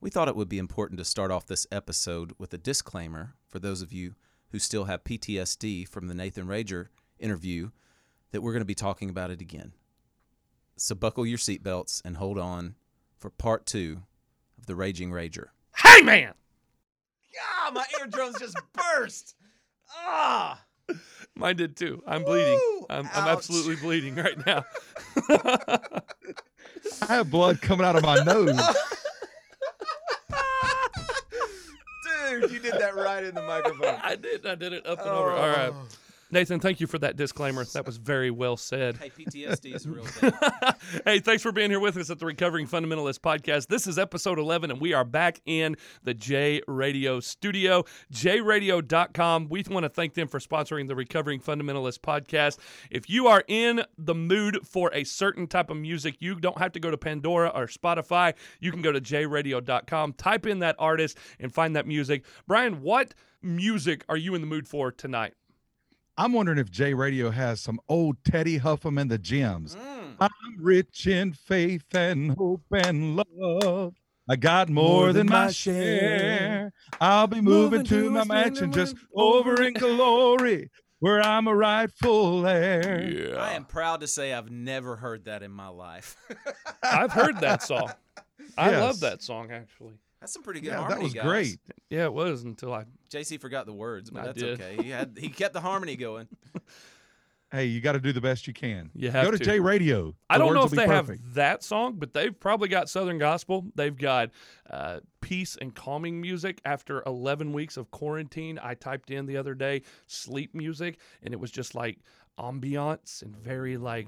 We thought it would be important to start off this episode with a disclaimer for those of you who still have PTSD from the Nathan Rager interview that we're going to be talking about it again. So buckle your seatbelts and hold on for part two of The Raging Rager. Hey, man! Ah, my eardrums just burst. Ah. Mine did too. I'm bleeding. Woo! I'm, I'm absolutely bleeding right now. I have blood coming out of my nose. Dude, you did that right in the microphone. I did. I did it up and over. Oh. All right. Nathan, thank you for that disclaimer. That was very well said. Hey, PTSD is a real thing. hey, thanks for being here with us at the Recovering Fundamentalist Podcast. This is episode 11, and we are back in the J Radio studio, jradio.com. We want to thank them for sponsoring the Recovering Fundamentalist Podcast. If you are in the mood for a certain type of music, you don't have to go to Pandora or Spotify. You can go to jradio.com, type in that artist, and find that music. Brian, what music are you in the mood for tonight? I'm wondering if J Radio has some old Teddy Huffam and the Gems. Mm. I'm rich in faith and hope and love. I got more, than, my share. I'll be moving, to my mansion just over in glory, where I'm a rightful heir. Yeah. I am proud to say I've never heard that in my life. I've heard that song. I love that song actually. That's some pretty good Yeah, harmony, that was guys. great. Yeah, it was until I. JC forgot the words, but I that's did. okay. He had he kept the harmony going. Hey, you got to do the best you can. You have Go to, to. J Radio. I don't know if they be have that song, but they've probably got Southern Gospel. They've got uh, peace and calming music. After 11 weeks of quarantine, I typed in the other day sleep music, and it was just like ambiance and very like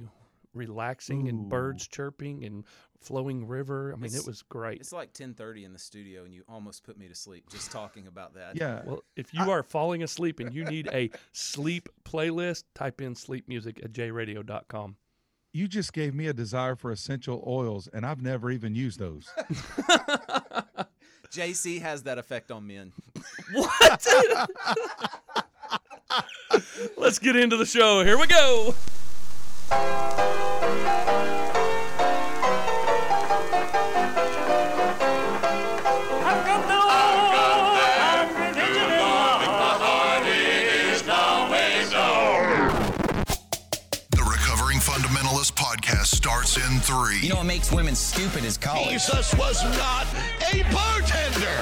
relaxing and birds chirping and flowing river. I mean, It's- it was great. It's like 10:30 in the studio, and you almost put me to sleep just talking about that. Yeah. Well, if you are falling asleep and you need a sleep playlist, type in sleep music at jradio.com. You just gave me a desire for essential oils, and I've never even used those. JC has that effect on men. What? Let's get into the show. Here we go. You know what makes women stupid is college. Jesus was not a bartender.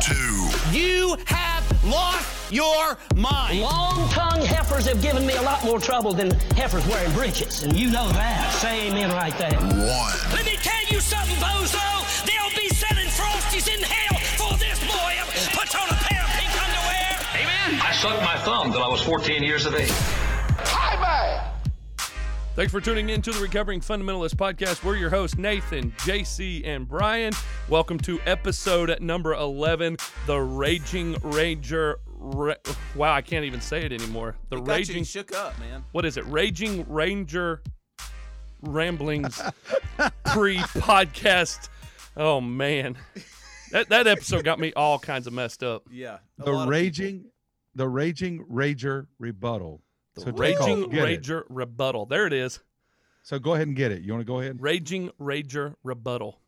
two, You have lost your mind. Long tongued heifers have given me a lot more trouble than heifers wearing breeches, and you know that. Say amen right there. one. Let me tell you something, bozo. They'll be selling frosties in hell for this boy. Put on a pair of pink underwear. Amen. I sucked my thumb till I was 14 years of age. Thanks for tuning in to the Recovering Fundamentalist Podcast. We're your hosts, Nathan, JC, and Brian. Welcome to episode number 11, The Raging Ranger. Ra- wow, I can't even say it anymore. The It got Raging. you shook up, man. what is it? Raging Ranger Ramblings pre podcast. Oh, man. That, that episode got me all kinds of messed up. Yeah. the raging, the raging rager rebuttal. The So Raging get it. Rager Rebuttal. There it is. So go ahead and get it. You want to go ahead? Raging Rager Rebuttal.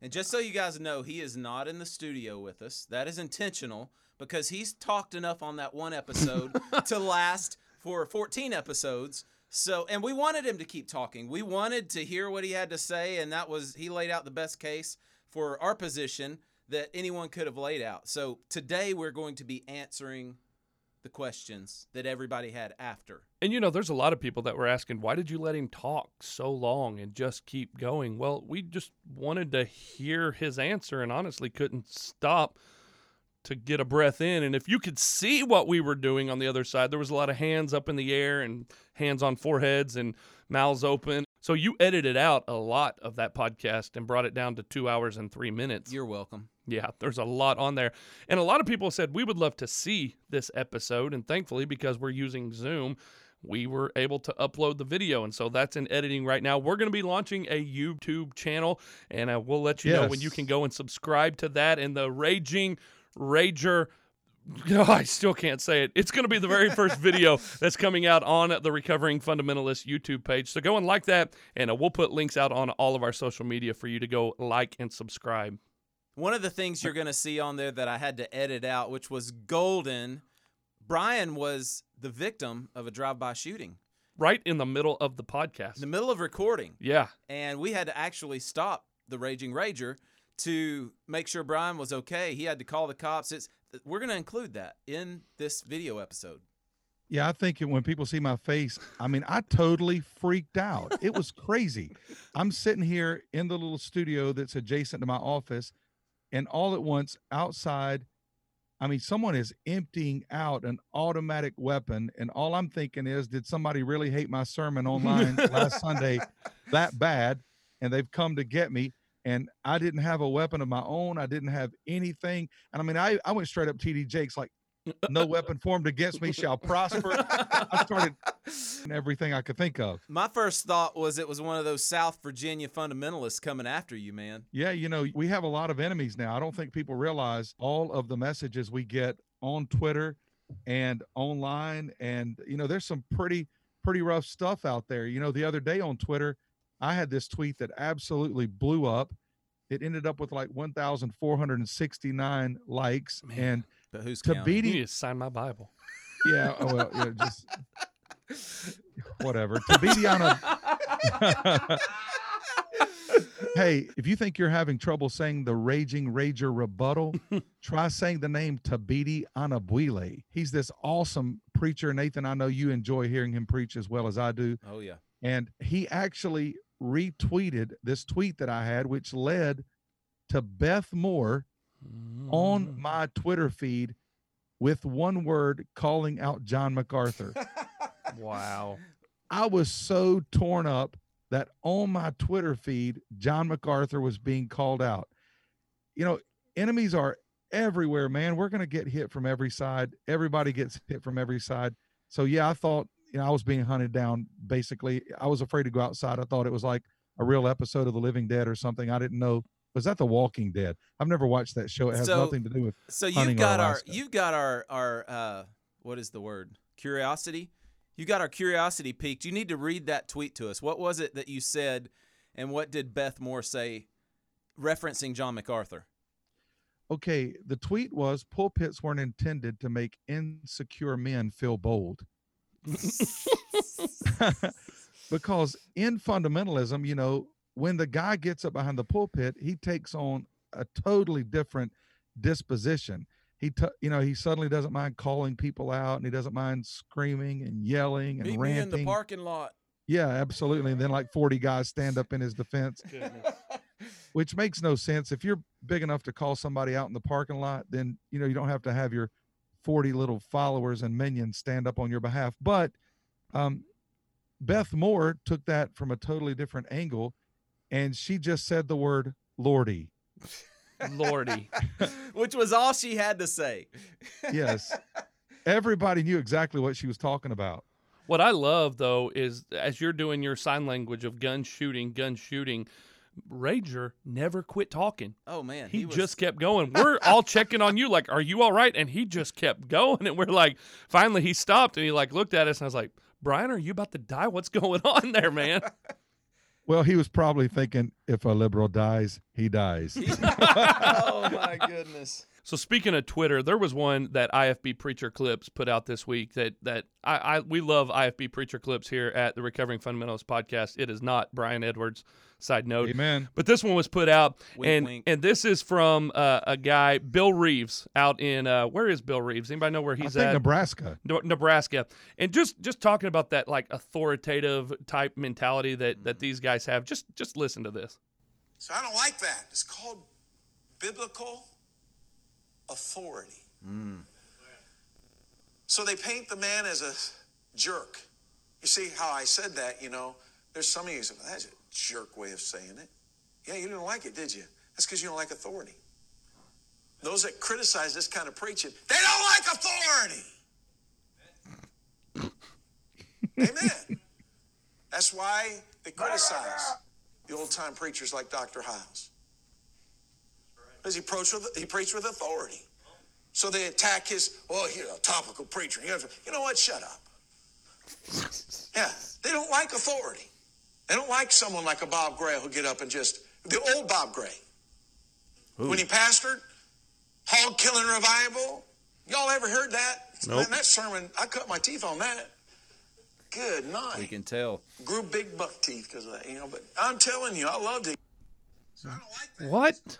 And just so you guys know, he is not in the studio with us. That is intentional because he's talked enough on that one episode to last for 14 episodes. So, and we wanted him to keep talking. We wanted to hear what he had to say, and that was he laid out the best case for our position that anyone could have laid out. So today we're going to be answering the questions that everybody had after. And you know, there's a lot of people that were asking, why did you let him talk so long and just keep going? Well, we just wanted to hear his answer and honestly couldn't stop to get a breath in. And if you could see what we were doing on the other side, there was a lot of hands up in the air and hands on foreheads and mouths open. So you edited out a lot of that podcast and brought it down to two hours and three minutes. You're welcome. Yeah, there's a lot on there. And a lot of people said we would love to see this episode. And thankfully, because we're using Zoom, we were able to upload the video. And so that's in editing right now. We're going to be launching a YouTube channel, and uh, we'll let you know when you can go and subscribe to that. And the Raging Rager. No, I still can't say it. It's going to be the very first video that's coming out on the Recovering Fundamentalist YouTube page. So go and like that, and uh, we'll put links out on all of our social media for you to go like and subscribe. One of the things you're going to see on there that I had to edit out, which was golden. Brian was the victim of a drive-by shooting Right in the middle of the podcast. in podcast. the middle of recording, Yeah. and we had to actually stop the Raging Rager to make sure Brian was okay. He had to call the cops. It's we're going to include that in this video episode. Yeah, I think when people see my face, I mean, I totally freaked out. It was crazy. I'm sitting here in the little studio that's adjacent to my office, and all at once outside, I mean, someone is emptying out an automatic weapon, and all I'm thinking is, did somebody really hate my sermon online last Sunday that bad, and they've come to get me? And I didn't have a weapon of my own. I didn't have anything. And I mean, I, I went straight up TD Jakes like, no weapon formed against me shall prosper. I started everything I could think of. My first thought was it was one of those South Virginia fundamentalists coming after you, man. Yeah, you know, we have a lot of enemies now. I don't think people realize all of the messages we get on Twitter and online. And, you know, there's some pretty, pretty rough stuff out there. You know, the other day on Twitter, I had this tweet that absolutely blew up. It ended up with like 1,469 likes. Man. And But who's counting? You Thabiti, need to sign my Bible. yeah, oh, well, yeah, just whatever. To Tabitiana. hey, if you think you're having trouble saying the Raging Rager rebuttal, try saying the name Thabiti Anyabwile. He's this awesome preacher. Nathan, I know you enjoy hearing him preach as well as I do. Oh yeah. And he actually retweeted this tweet that I had, which led to Beth Moore on mm. my Twitter feed with one word calling out John MacArthur. Wow. I was so torn up that on my Twitter feed, John MacArthur was being called out. You know, enemies are everywhere, man. We're going to get hit from every side. Everybody gets hit from every side. So, yeah, I thought, you know, I was being hunted down basically. I was afraid to go outside. I thought it was like a real episode of The Living Dead or something. I didn't know. Was that The Walking Dead? I've never watched that show. It has So- nothing to do with So you've got our you've got our our uh what is the word? Curiosity? You got our curiosity piqued. You need to read that tweet to us. What was it that you said and what did Beth Moore say referencing John MacArthur? okay, the tweet was pulpits weren't intended to make insecure men feel bold. because in fundamentalism, you know, when the guy gets up behind the pulpit, he takes on a totally different disposition. He, t- you know, he suddenly doesn't mind calling people out, and he doesn't mind screaming and yelling and Meet me ranting. in the parking lot. Yeah, absolutely. And then like 40 guys stand up in his defense, which makes no sense. If you're big enough to call somebody out in the parking lot, then you know you don't have to have your 40 little followers and minions stand up on your behalf. But um, Beth Moore took that from a totally different angle, and she just said the word "lordy." Lordy. Which was all she had to say. Yes, everybody knew exactly what she was talking about. What I love though is as you're doing your sign language of gun shooting, gun shooting, Rager never quit talking. Oh man, He, was, just kept going. We're all checking on you, like, are you all right? And he just kept going. And we're like, finally he stopped and he like looked at us and I was like, Brian, are you about to die? What's going on there, man? Well, he was probably thinking, if a liberal dies, he dies. oh my goodness. So speaking of Twitter, there was one that IFB Preacher Clips put out this week that that I, I we love IFB Preacher Clips here at the Recovering Fundamentalist podcast. It is not Brian Edwards. Side note, Amen. But this one was put out, Wink, and wink. and this is from uh, a guy, Bill Reeves, out in uh, where is Bill Reeves? Anybody know where I he's think at? Nebraska. Ne- Nebraska, and just just talking about that like authoritative type mentality that that these guys have. Just just listen to this. So I don't like that. It's called biblical authority. So they paint the man as a jerk. You see how I said that, you know? There's some of you say, that's a jerk way of saying it. Yeah, you didn't like it, did you? That's because you don't like authority. Those that criticize this kind of preaching, they don't like authority. Amen. That's why they criticize the old time preachers like Dr. Hyles. Because he preached with he preached with authority. So they attack his, oh, he's a topical preacher. You, have to, you know what? Shut up. Yeah, they don't like authority. They don't like someone like a Bob Gray who'll get up and just, the old Bob Gray. when he pastored, hog killing revival. Y'all ever heard that? Nope. Man, that sermon, I cut my teeth on that. Good night. We can tell. Grew big buck teeth because of that, you know. But I'm telling you, I loved it. What?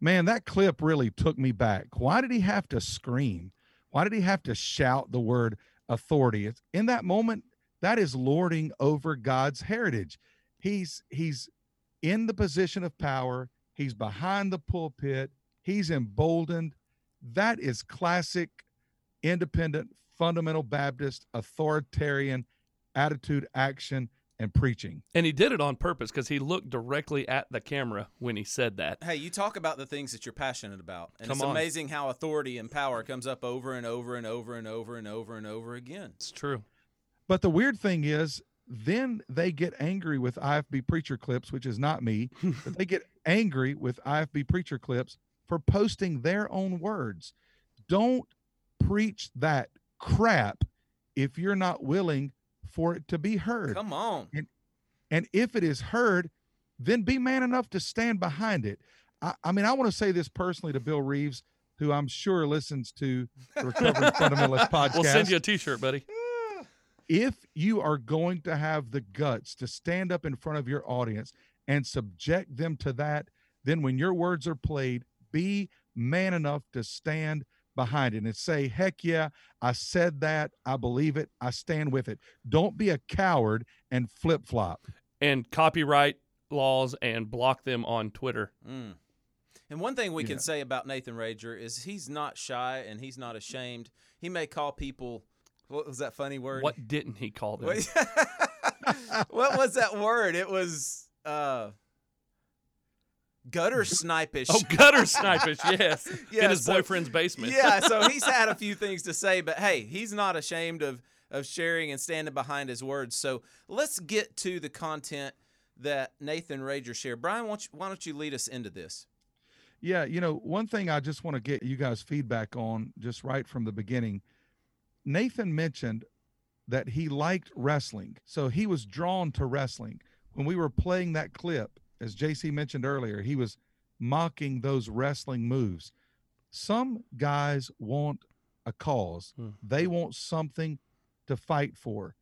Man, that clip really took me back. Why did he have to scream? Why did he have to shout the word authority? It's, in that moment, that is lording over God's heritage. He's he's in the position of power. He's behind the pulpit. He's emboldened. That is classic independent fundamental Baptist authoritarian attitude, action, and preaching. And he did it on purpose because he looked directly at the camera when he said that. Hey, you talk about the things that you're passionate about. And Come it's on. amazing how authority and power comes up over and over and over and over and over and over again. It's true. But the weird thing is, then they get angry with IFB preacher clips, which is not me, but they get angry with IFB preacher clips for posting their own words. Don't preach that crap if you're not willing for it to be heard. Come on. And if it is heard, then be man enough to stand behind it. I, I mean, I want to say this personally to Bill Reeves, who I'm sure listens to the Recovering Fundamentalist podcast We'll send you a T-shirt, buddy. if you are going to have the guts to stand up in front of your audience and subject them to that, then when your words are played, be man enough to stand behind it and say, heck yeah, I said that. I believe it. I stand with it. Don't be a coward and flip flop. And copyright laws and block them on Twitter. Mm. And one thing we Yeah. can say about Nathan Rager is he's not shy and he's not ashamed. He may call people. What was that funny word? What didn't he call them? What was that word? It was uh, gutter snipish. Oh, gutter snipish, yes. Yeah, In his so- boyfriend's basement. yeah, so he's had a few things to say, but hey, he's not ashamed of of sharing and standing behind his words. So let's get to the content that Nathan Rager shared. Brian, why don't you, why don't you lead us into this? Yeah, you know, one thing I just want to get you guys feedback on just right from the beginning. Nathan mentioned that he liked wrestling. So he was drawn to wrestling. When we were playing that clip, as JC mentioned earlier, he was mocking those wrestling moves. Some guys want a cause. Hmm. They want something to fight for.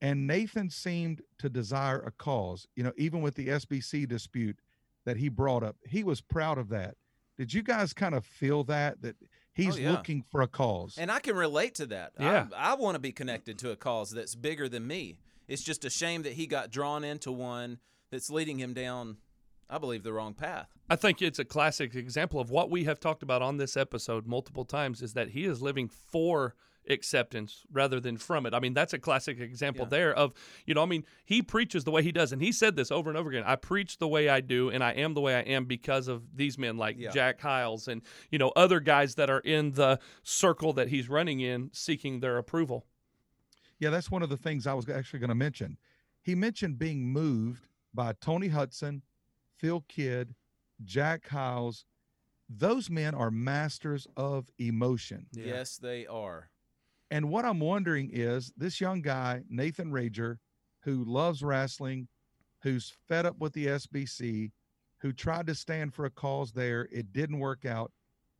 And Nathan seemed to desire a cause. You know, even with the SBC dispute that he brought up, he was proud of that. Did you guys kind of feel that that he's Oh, yeah. looking for a cause? And I can relate to that. Yeah. I, I want to be connected to a cause that's bigger than me. It's just a shame that he got drawn into one that's leading him down, I believe, the wrong path. I think it's a classic example of what we have talked about on this episode multiple times is that he is living for acceptance rather than from it. I mean, that's a classic example Yeah. there of, you know, I mean, he preaches the way he does. And he said this over and over again I preach the way I do, and I am the way I am because of these men like Yeah. Jack Hyles and, you know, other guys that are in the circle that he's running in seeking their approval. Yeah, that's one of the things I was actually going to mention. He mentioned being moved by Tony Hutson, Phil Kidd, Jack Hyles. Those men are masters of emotion. Yes, they are. And what I'm wondering is this young guy, Nathan Rager, who loves wrestling, who's fed up with the SBC, who tried to stand for a cause there, it didn't work out.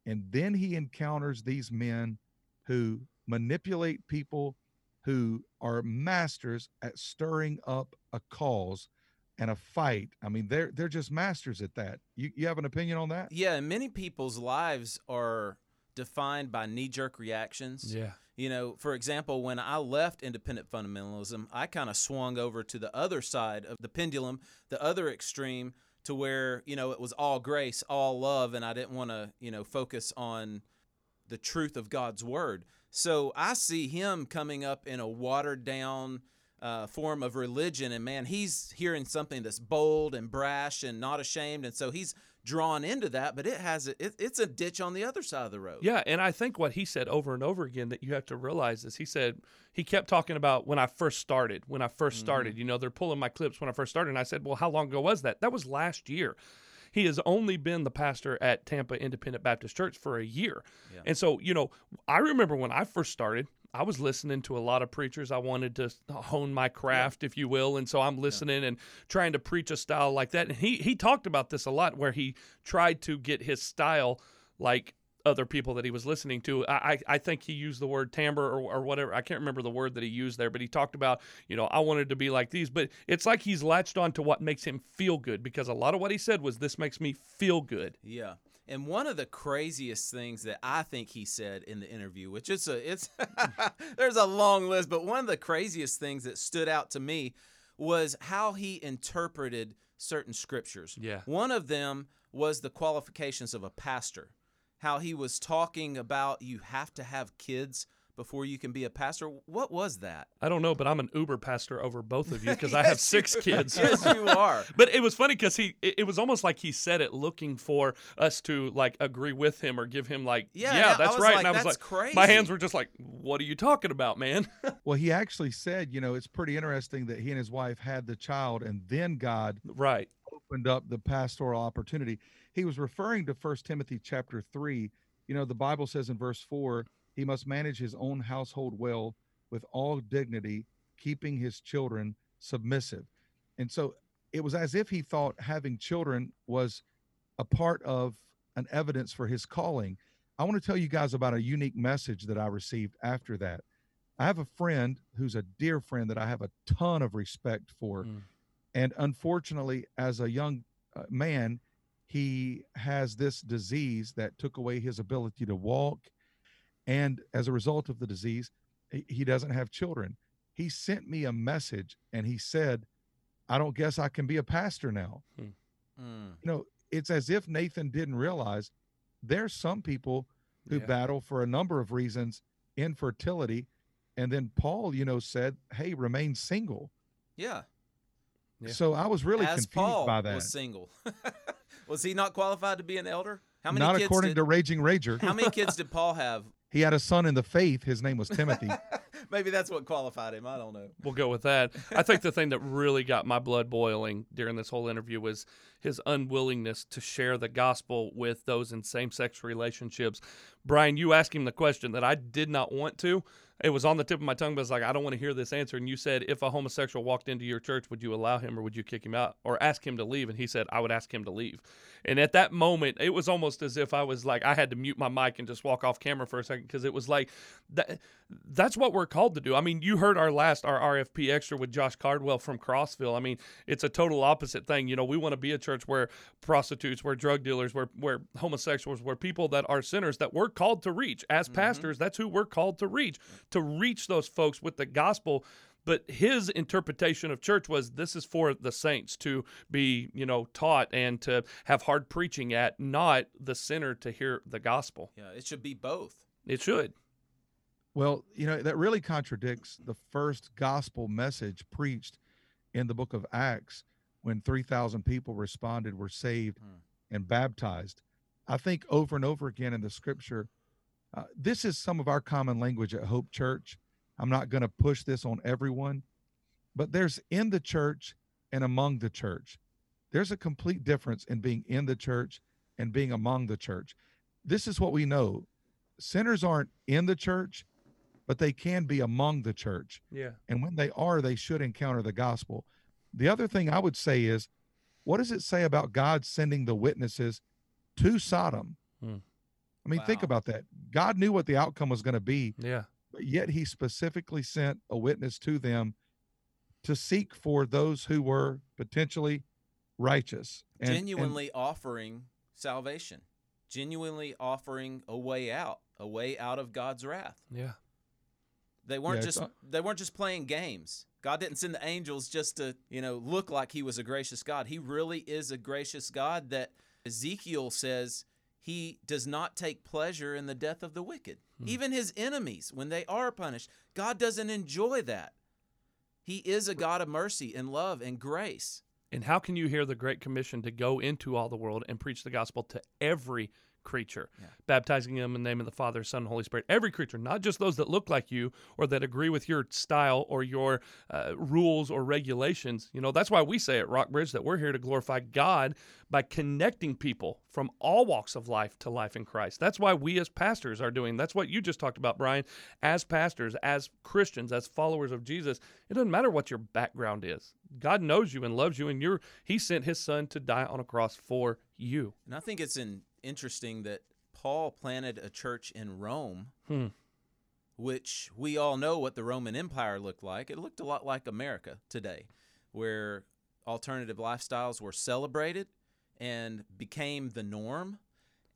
And then he encounters these men who manipulate people, who are masters at stirring up a cause and a fight. I mean, they're they're just masters at that. You you have an opinion on that? Yeah, and many people's lives are defined by knee jerk reactions. Yeah. You know, for example, when I left independent fundamentalism, I kind of swung over to the other side of the pendulum, the other extreme, to where, you know, it was all grace, all love, and I didn't want to, you know, focus on the truth of God's word. So I see him coming up in a watered down uh, form of religion, and man, he's hearing something that's bold and brash and not ashamed, and so he's drawn into that. But it has a, it, it's a ditch on the other side of the road. Yeah, and I think what he said over and over again that you have to realize is he said he kept talking about when I first started. When I 1st Mm-hmm. started, you know, they're pulling my clips when I first started, and I said, "Well, how long ago was that?" That was last year. He has only been the pastor at Tampa Independent Baptist Church for a year, Yeah. and so you know, I remember when I first started. I was listening to a lot of preachers. I wanted to hone my craft, if you will, and so I'm listening and trying to preach a style like that. And he he talked about this a lot, where he tried to get his style like other people that he was listening to. I I, I think he used the word timbre or, or whatever. I can't remember the word that he used there, but he talked about you know I wanted to be like these. But it's like he's latched on to what makes him feel good because a lot of what he said was this makes me feel good. Yeah. And one of the craziest things that I think he said in the interview, which is a it's there's a long list, but one of the craziest things that stood out to me was how he interpreted certain scriptures. Yeah. One of them was the qualifications of a pastor. How he was talking about you have to have kids before you can be a pastor. What was that? I don't know, but I'm an Uber pastor over both of you because I have six you- kids. yes, you are. but it was funny because he, it, it was almost like he said it looking for us to like agree with him or give him like, Yeah, yeah, that's right. like, and I was "That's like, my hands were just like, what are you talking about, man? Well, he actually said, you know, it's pretty interesting that he and his wife had the child and then God right. opened up the pastoral opportunity. He was referring to First Timothy chapter 3. You know, the Bible says in verse 4, he must manage his own household well with all dignity, keeping his children submissive. And so it was as if he thought having children was a part of an evidence for his calling. I want to tell you guys about a unique message that I received after that. I have a friend who's a dear friend that I have a ton of respect for. Mm. And unfortunately, as a young uh, man, he has this disease that took away his ability to walk. And as a result of the disease, he, he doesn't have children. He sent me a message and he said, I don't guess I can be a pastor now. Mm. You know, it's as if Nathan didn't realize there's some people who Yeah. battle for a number of reasons, infertility. And then Paul, you know, said, Hey, remain single. Yeah. Yeah. So I was really As confused Paul by that. was single. was he not qualified to be an elder? How many Not kids according did, to Raging Rager. How many kids did Paul have? He had a son in the faith. His name was Timothy. Maybe that's what qualified him. I don't know. We'll go with that. I think the thing that really got my blood boiling during this whole interview was his unwillingness to share the gospel with those in same sex relationships. Brian, you asked him the question that I did not want to. It was on the tip of my tongue, but I was like, I don't want to hear this answer. And you said, if a homosexual walked into your church, would you allow him or would you kick him out or ask him to leave? And he said, I would ask him to leave. And at that moment, it was almost as if I was like, I had to mute my mic and just walk off camera for a second because it was like, that, that's what we're called to do. I mean, you heard our last, our RFP extra with Josh Cardwell from Crossville. I mean, it's a total opposite thing. You know, we want to be a church where prostitutes, where drug dealers, where, where homosexuals, where people that are sinners that we're called to reach. As mm-hmm. pastors, that's who we're called to reach, to reach those folks with the gospel but his interpretation of church was this is for the saints to be you know taught and to have hard preaching at not the sinner to hear the gospel Yeah, it should be both. it should well, you know, that really contradicts the first gospel message preached in the book of Acts when 3,000 people responded, were saved, hmm. and baptized. I think over and over again in the scripture, uh, this is some of our common language at Hope Church. I'm not going to push this on everyone, but there's in the church and among the church. There's a complete difference in being in the church and being among the church. This is what we know sinners aren't in the church, but they can be among the church. yeah And when they are, they should encounter the gospel. The other thing I would say is, what does it say about God sending the witnesses to Sodom? Hmm. I mean, think about that. God knew what the outcome was going to be, yeah but yet he specifically sent a witness to them to seek for those who were potentially righteous. And- and- genuinely offering salvation, genuinely offering a way out, a way out of God's wrath. yeah They weren't Yeah, just not- they weren't just playing games. God didn't send the angels just to, you know, look like he was a gracious God. He really is a gracious God that Ezekiel says he does not take pleasure in the death of the wicked. Hmm. Even his enemies when they are punished, God doesn't enjoy that. He is a God of mercy and love and grace. and how can you hear the great commission to go into all the world and preach the gospel to every creature, baptizing them in the name of the Father, Son, and Holy Spirit. Every creature, not just those that look like you or that agree with your style or your uh, rules or regulations. You know, that's why we say at Rockbridge that we're here to glorify God by connecting people from all walks of life to life in Christ. That's why we as pastors are doing. That's what you just talked about, Brian. As pastors, as Christians, as followers of Jesus, it doesn't matter what your background is. God knows you and loves you, and you're He sent His Son to die on a cross for you. And I think it's in, interesting that Paul planted a church in Rome, Hmm. which we all know what the Roman Empire looked like. It looked a lot like America today, where alternative lifestyles were celebrated and became the norm.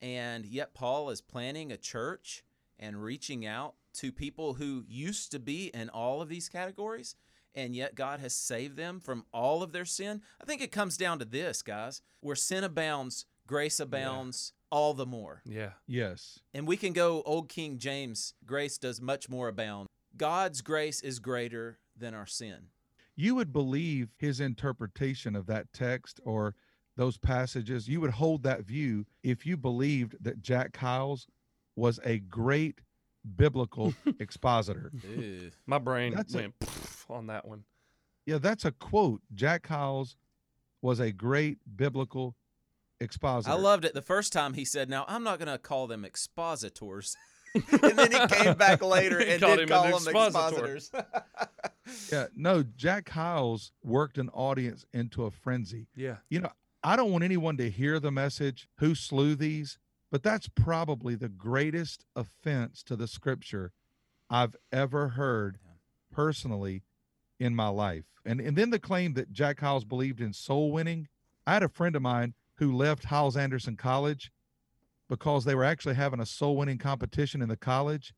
And yet, Paul is planning a church and reaching out to people who used to be in all of these categories, and yet God has saved them from all of their sin. I think it comes down to this, guys where sin abounds, grace abounds all the more. Yeah. Yes. And we can go old King James, grace does much more abound. God's grace is greater than our sin. You would believe his interpretation of that text or those passages. You would hold that view if you believed that Jack Hyles was a great biblical expositor. Ew. My brain That's a- went pff on that one. Yeah, that's a quote. Jack Hyles was a great biblical expositor. I loved it the first time he said, Now, I'm not going to call them expositors. and then he came back later and did him call them expositor. expositors. Yeah, no, Jack Hyles worked an audience into a frenzy. Yeah. You know, I don't want anyone to hear the message, who slew these, but that's probably the greatest offense to the scripture I've ever heard personally in my life. And and then the claim that Jack Hyles believed in soul winning. I had a friend of mine who left Hyles Anderson College because they were actually having a soul winning competition in the college.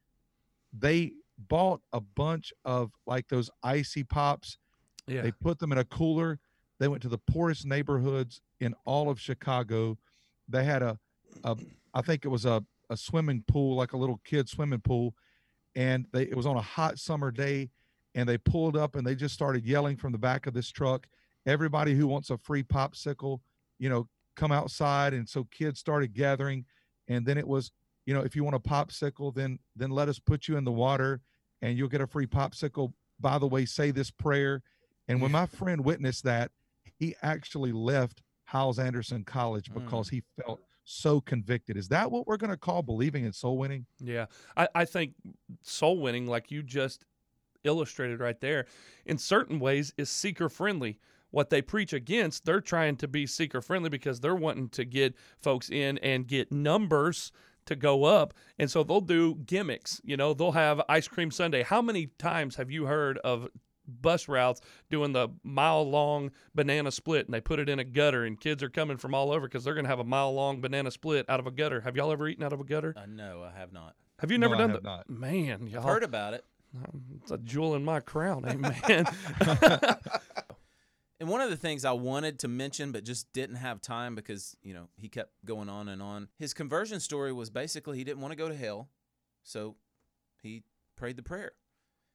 They bought a bunch of like those icy pops Yeah. they put them in a cooler. They went to the poorest neighborhoods in all of Chicago. They had a, a I think it was a, a swimming pool, like a little kid swimming pool. And they it was on a hot summer day. And they pulled up and they just started yelling from the back of this truck, everybody who wants a free popsicle, you know, come outside. And so kids started gathering. And then it was, you know, if you want a popsicle, then then let us put you in the water and you'll get a free popsicle. By the way, say this prayer. And when my friend witnessed that, he actually left Hyles Anderson College because mm. he felt so convicted. Is that what we're going to call believing in soul winning? Yeah. I, I think soul winning, like you just illustrated right there, in certain ways is seeker friendly. What they preach against, they're trying to be seeker friendly because they're wanting to get folks in and get numbers to go up. And so they'll do gimmicks. You know, they'll have ice cream Sunday. How many times have you heard of bus routes doing the mile long banana split and they put it in a gutter and kids are coming from all over because they're going to have a mile long banana split out of a gutter. Have y'all ever eaten out of a gutter? Uh, no, I have not. Have you never I done that? not. Man, y'all. I've heard about it. It's a jewel in my crown, amen. And one of the things I wanted to mention, but just didn't have time because, you know, he kept going on and on. His conversion story was basically he didn't want to go to hell. So he prayed the prayer.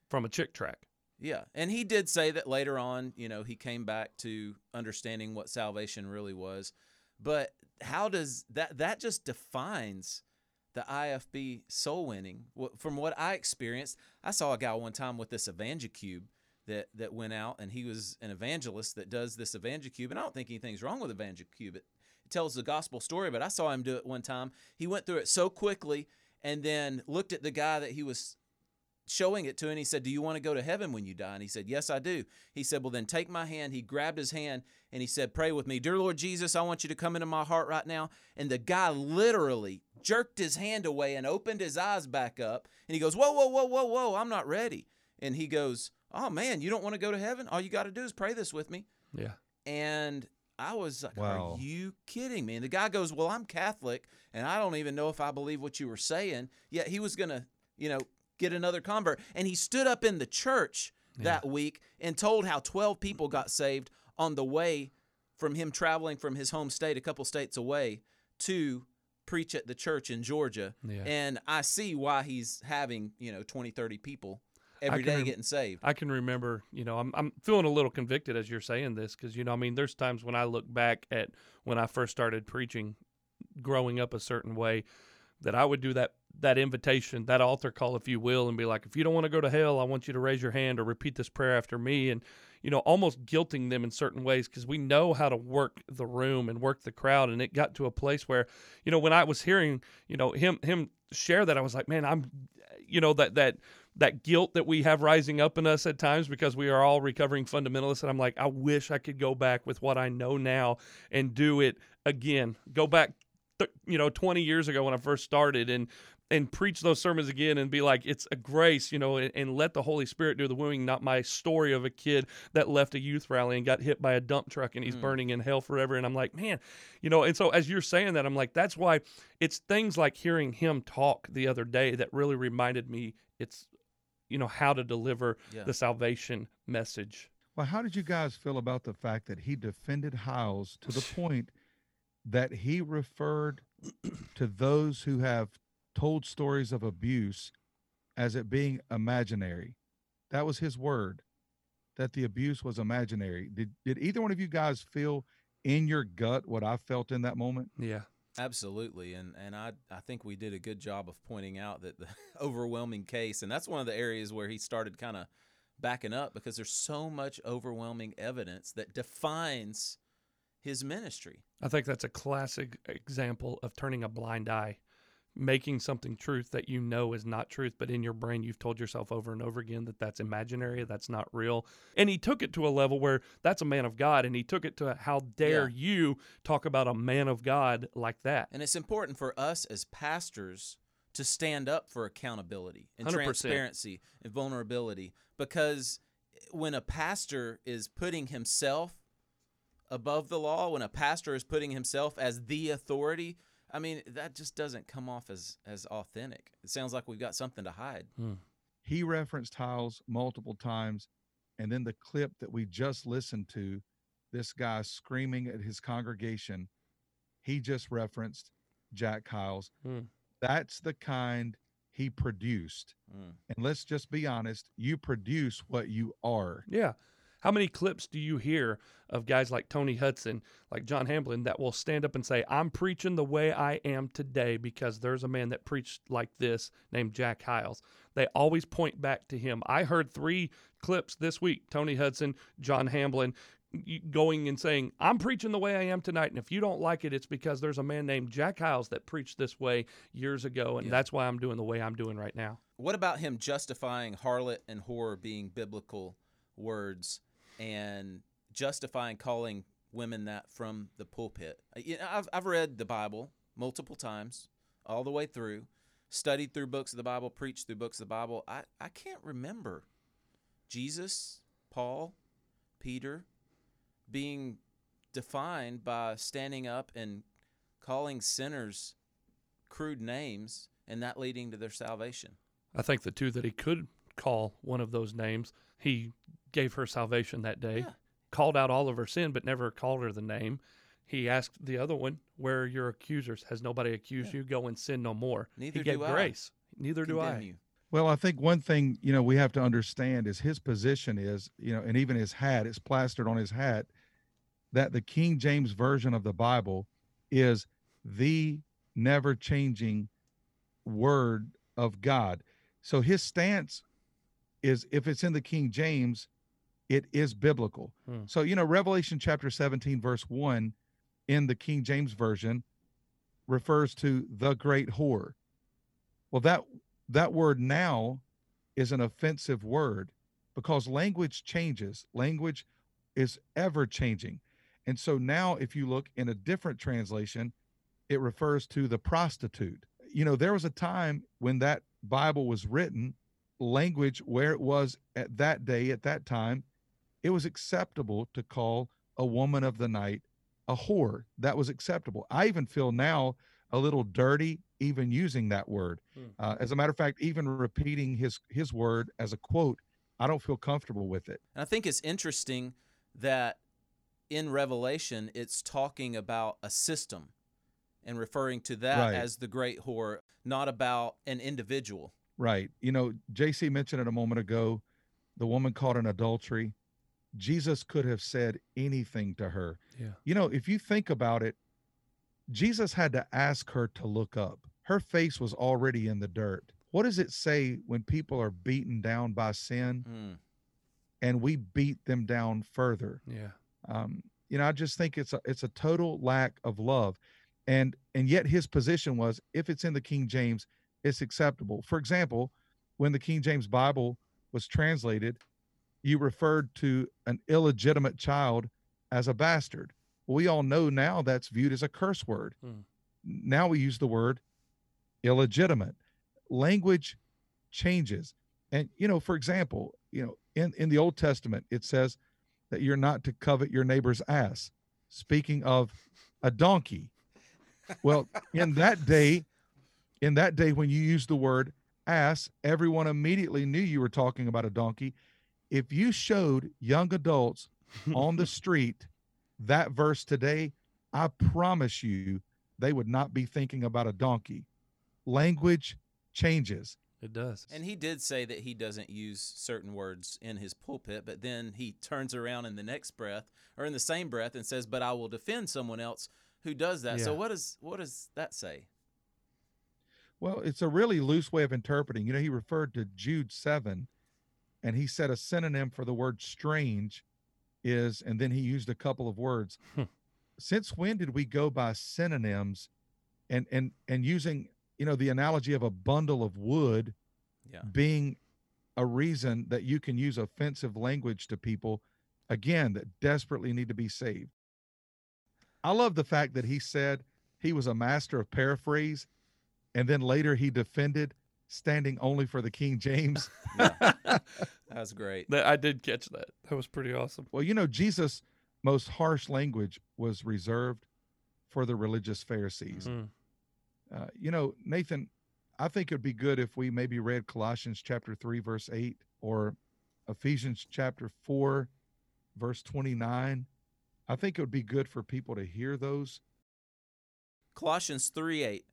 From a Chick tract. Yeah. And he did say that later on, you know, he came back to understanding what salvation really was. But how does that, that just defines the IFB soul winning. From what I experienced, I saw a guy one time with this EvangeCube that that went out, and he was an evangelist that does this EvangeCube, and I don't think anything's wrong with EvangeCube. It, it tells the gospel story, but I saw him do it one time. He went through it so quickly, and then looked at the guy that he was showing it to, and he said, "Do you want to go to heaven when you die?" And he said, "Yes, I do." He said, "Well, then take my hand." He grabbed his hand and he said, "Pray with me, dear Lord Jesus. I want you to come into my heart right now." And the guy literally jerked his hand away and opened his eyes back up, and he goes, "Whoa, whoa, whoa, whoa, whoa! I'm not ready." And he goes, "Oh man, you don't want to go to heaven? All you got to do is pray this with me." Yeah. And I was like, Wow. Are you kidding me? And the guy goes, Well, I'm Catholic and I don't even know if I believe what you were saying. Yet he was going to, you know, get another convert. And he stood up in the church that week and told how 12 people got saved on the way from him traveling from his home state, a couple states away, to preach at the church in Georgia. Yeah. And I see why he's having, you know, 20, 30 people every day rem- getting saved. I can remember, you know, I'm, I'm feeling a little convicted as you're saying this because, you know, I mean, there's times when I look back at when I first started preaching growing up a certain way that I would do that that invitation, that altar call, if you will, and be like, if you don't want to go to hell, I want you to raise your hand or repeat this prayer after me, and you know, almost guilting them in certain ways because we know how to work the room and work the crowd, and it got to a place where, you know, when I was hearing, you know, him him share that, I was like, man, I'm, you know, that that that guilt that we have rising up in us at times because we are all recovering fundamentalists, and I'm like, I wish I could go back with what I know now and do it again. Go back th- you know 20 years ago when I first started and and preach those sermons again and be like it's a grace you know and, and, let the holy spirit do the wooing not my story of a kid that left a youth rally and got hit by a dump truck and he's mm. burning in hell forever and i'm like man you know and so as you're saying that i'm like that's why it's things like hearing him talk the other day that really reminded me it's you know how to deliver yeah. the salvation message well how did you guys feel about the fact that he defended Hyles to the point that he referred to those who have told stories of abuse as it being imaginary. That was his word, that the abuse was imaginary. Did did either one of you guys feel in your gut what I felt in that moment? Yeah. Absolutely, and and I I think we did a good job of pointing out that the overwhelming case, and that's one of the areas where he started kind of backing up because there's so much overwhelming evidence that defines his ministry. I think that's a classic example of turning a blind eye, making something truth that you know is not truth, but in your brain you've told yourself over and over again that that's imaginary, that's not real. And he took it to a level where that's a man of God, and he took it to how dare yeah. you talk about a man of God like that. And it's important for us as pastors to stand up for accountability and 100%. transparency and vulnerability because when a pastor is putting himself above the law, when a pastor is putting himself as the authority, I mean, that just doesn't come off as as authentic. It sounds like we've got something to hide. Hmm. He referenced Hyles multiple times, and then the clip that we just listened to, this guy screaming at his congregation, he just referenced Jack Hyles. Hmm. That's the kind he produced. Hmm. And let's just be honest, you produce what you are. Yeah. How many clips do you hear of guys like Tony Hutson, like John Hamblin, that will stand up and say, I'm preaching the way I am today because there's a man that preached like this named Jack Hyles? They always point back to him. I heard three clips this week Tony Hutson, John Hamblin, going and saying, I'm preaching the way I am tonight. And if you don't like it, it's because there's a man named Jack Hyles that preached this way years ago. And yeah. that's why I'm doing the way I'm doing right now. What about him justifying harlot and whore being biblical words and justifying calling women that from the pulpit. Uh, you know, I've, I've read the Bible multiple times, all the way through, studied through books of the Bible, preached through books of the Bible. I, I can't remember Jesus, Paul, Peter being defined by standing up and calling sinners crude names and that leading to their salvation. I think the two that he could call one of those names, he gave her salvation that day, yeah. called out all of her sin, but never called her the name. He asked the other one, Where are your accusers? Has nobody accused yeah. you? Go and sin no more. Neither he gave do grace. I. Neither Condemn do I. You. Well, I think one thing, you know, we have to understand is his position is, you know, and even his hat, it's plastered on his hat, that the King James Version of the Bible is the never changing word of God. So his stance is if it's in the King James, it is biblical. Hmm. So, you know, Revelation chapter 17, verse 1 in the King James Version refers to the great whore. Well, that that word now is an offensive word because language changes. Language is ever changing. And so now if you look in a different translation, it refers to the prostitute. You know, there was a time when that Bible was written, language where it was at that day, at that time, it was acceptable to call a woman of the night a whore. That was acceptable. I even feel now a little dirty even using that word. Hmm. Uh, as a matter of fact, even repeating his his word as a quote, I don't feel comfortable with it. And I think it's interesting that in Revelation it's talking about a system and referring to that right. as the great whore, not about an individual. Right. You know, JC mentioned it a moment ago, the woman caught in adultery. Jesus could have said anything to her. Yeah. You know, if you think about it, Jesus had to ask her to look up. Her face was already in the dirt. What does it say when people are beaten down by sin Mm. and we beat them down further? Yeah. Um, you know, I just think it's a it's a total lack of love. And and yet his position was if it's in the King James, it's acceptable. For example, when the King James Bible was translated, you referred to an illegitimate child as a bastard. We all know now that's viewed as a curse word. Hmm. Now we use the word illegitimate. Language changes. And you know, for example, you know, in in the Old Testament it says that you're not to covet your neighbor's ass. Speaking of a donkey. Well, in that day, in that day when you used the word ass, everyone immediately knew you were talking about a donkey. If you showed young adults on the street that verse today, I promise you they would not be thinking about a donkey. Language changes. It does. And he did say that he doesn't use certain words in his pulpit, but then he turns around in the next breath or in the same breath and says, "But I will defend someone else who does that." So what does what does that say? Well, it's a really loose way of interpreting. You know, he referred to Jude 7 and he said a synonym for the word strange is, and then he used a couple of words. Hmm. Since when did we go by synonyms and and and using, you know, the analogy of a bundle of wood Yeah. being a reason that you can use offensive language to people again that desperately need to be saved. I love the fact that he said he was a master of paraphrase and then later he defended standing only for the King James. That's great. That I did catch that. That was pretty awesome. well, you know, Jesus' most harsh language was reserved for the religious Pharisees. Mm. Uh, you know, Nathan, I think it'd be good if we maybe read Colossians chapter 3, verse 8, or Ephesians chapter 4, verse 29. I think it would be good for people to hear those. Colossians 3 8.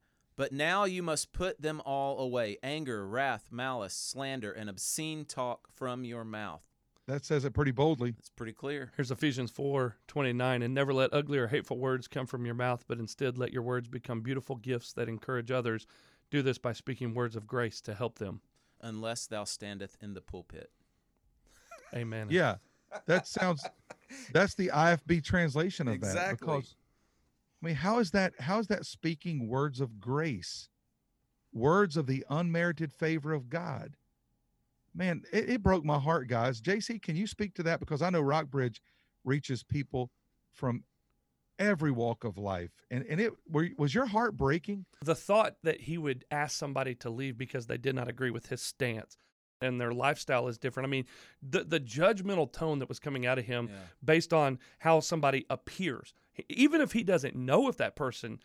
But now you must put them all away anger, wrath, malice, slander, and obscene talk from your mouth. That says it pretty boldly. It's pretty clear. Here's Ephesians 4 29. And never let ugly or hateful words come from your mouth, but instead let your words become beautiful gifts that encourage others. Do this by speaking words of grace to help them. Unless thou standeth in the pulpit. Amen. Yeah, that sounds. That's the IFB translation of that. Exactly. Because, I mean, how is that? How is that speaking words of grace, words of the unmerited favor of God? Man, it, it broke my heart, guys. JC, can you speak to that? Because I know Rockbridge reaches people from every walk of life, and and it were, was your heart breaking? The thought that he would ask somebody to leave because they did not agree with his stance and their lifestyle is different. I mean, the the judgmental tone that was coming out of him Yeah. based on how somebody appears. Even if he doesn't know if that person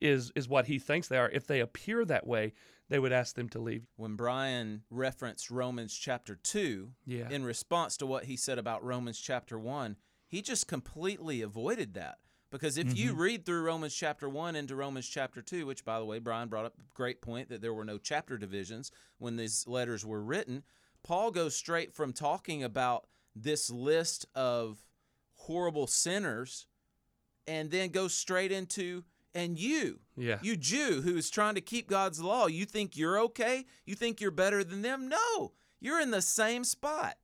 is is what he thinks they are, if they appear that way, they would ask them to leave. When Brian referenced Romans chapter 2 Yeah. in response to what he said about Romans chapter 1, he just completely avoided that. Because if you mm-hmm. read through Romans chapter 1 into Romans chapter 2, which, by the way, Brian brought up a great point that there were no chapter divisions when these letters were written, Paul goes straight from talking about this list of horrible sinners and then goes straight into, and you, Yeah. you Jew who is trying to keep God's law, you think you're okay? You think you're better than them? No, you're in the same spot.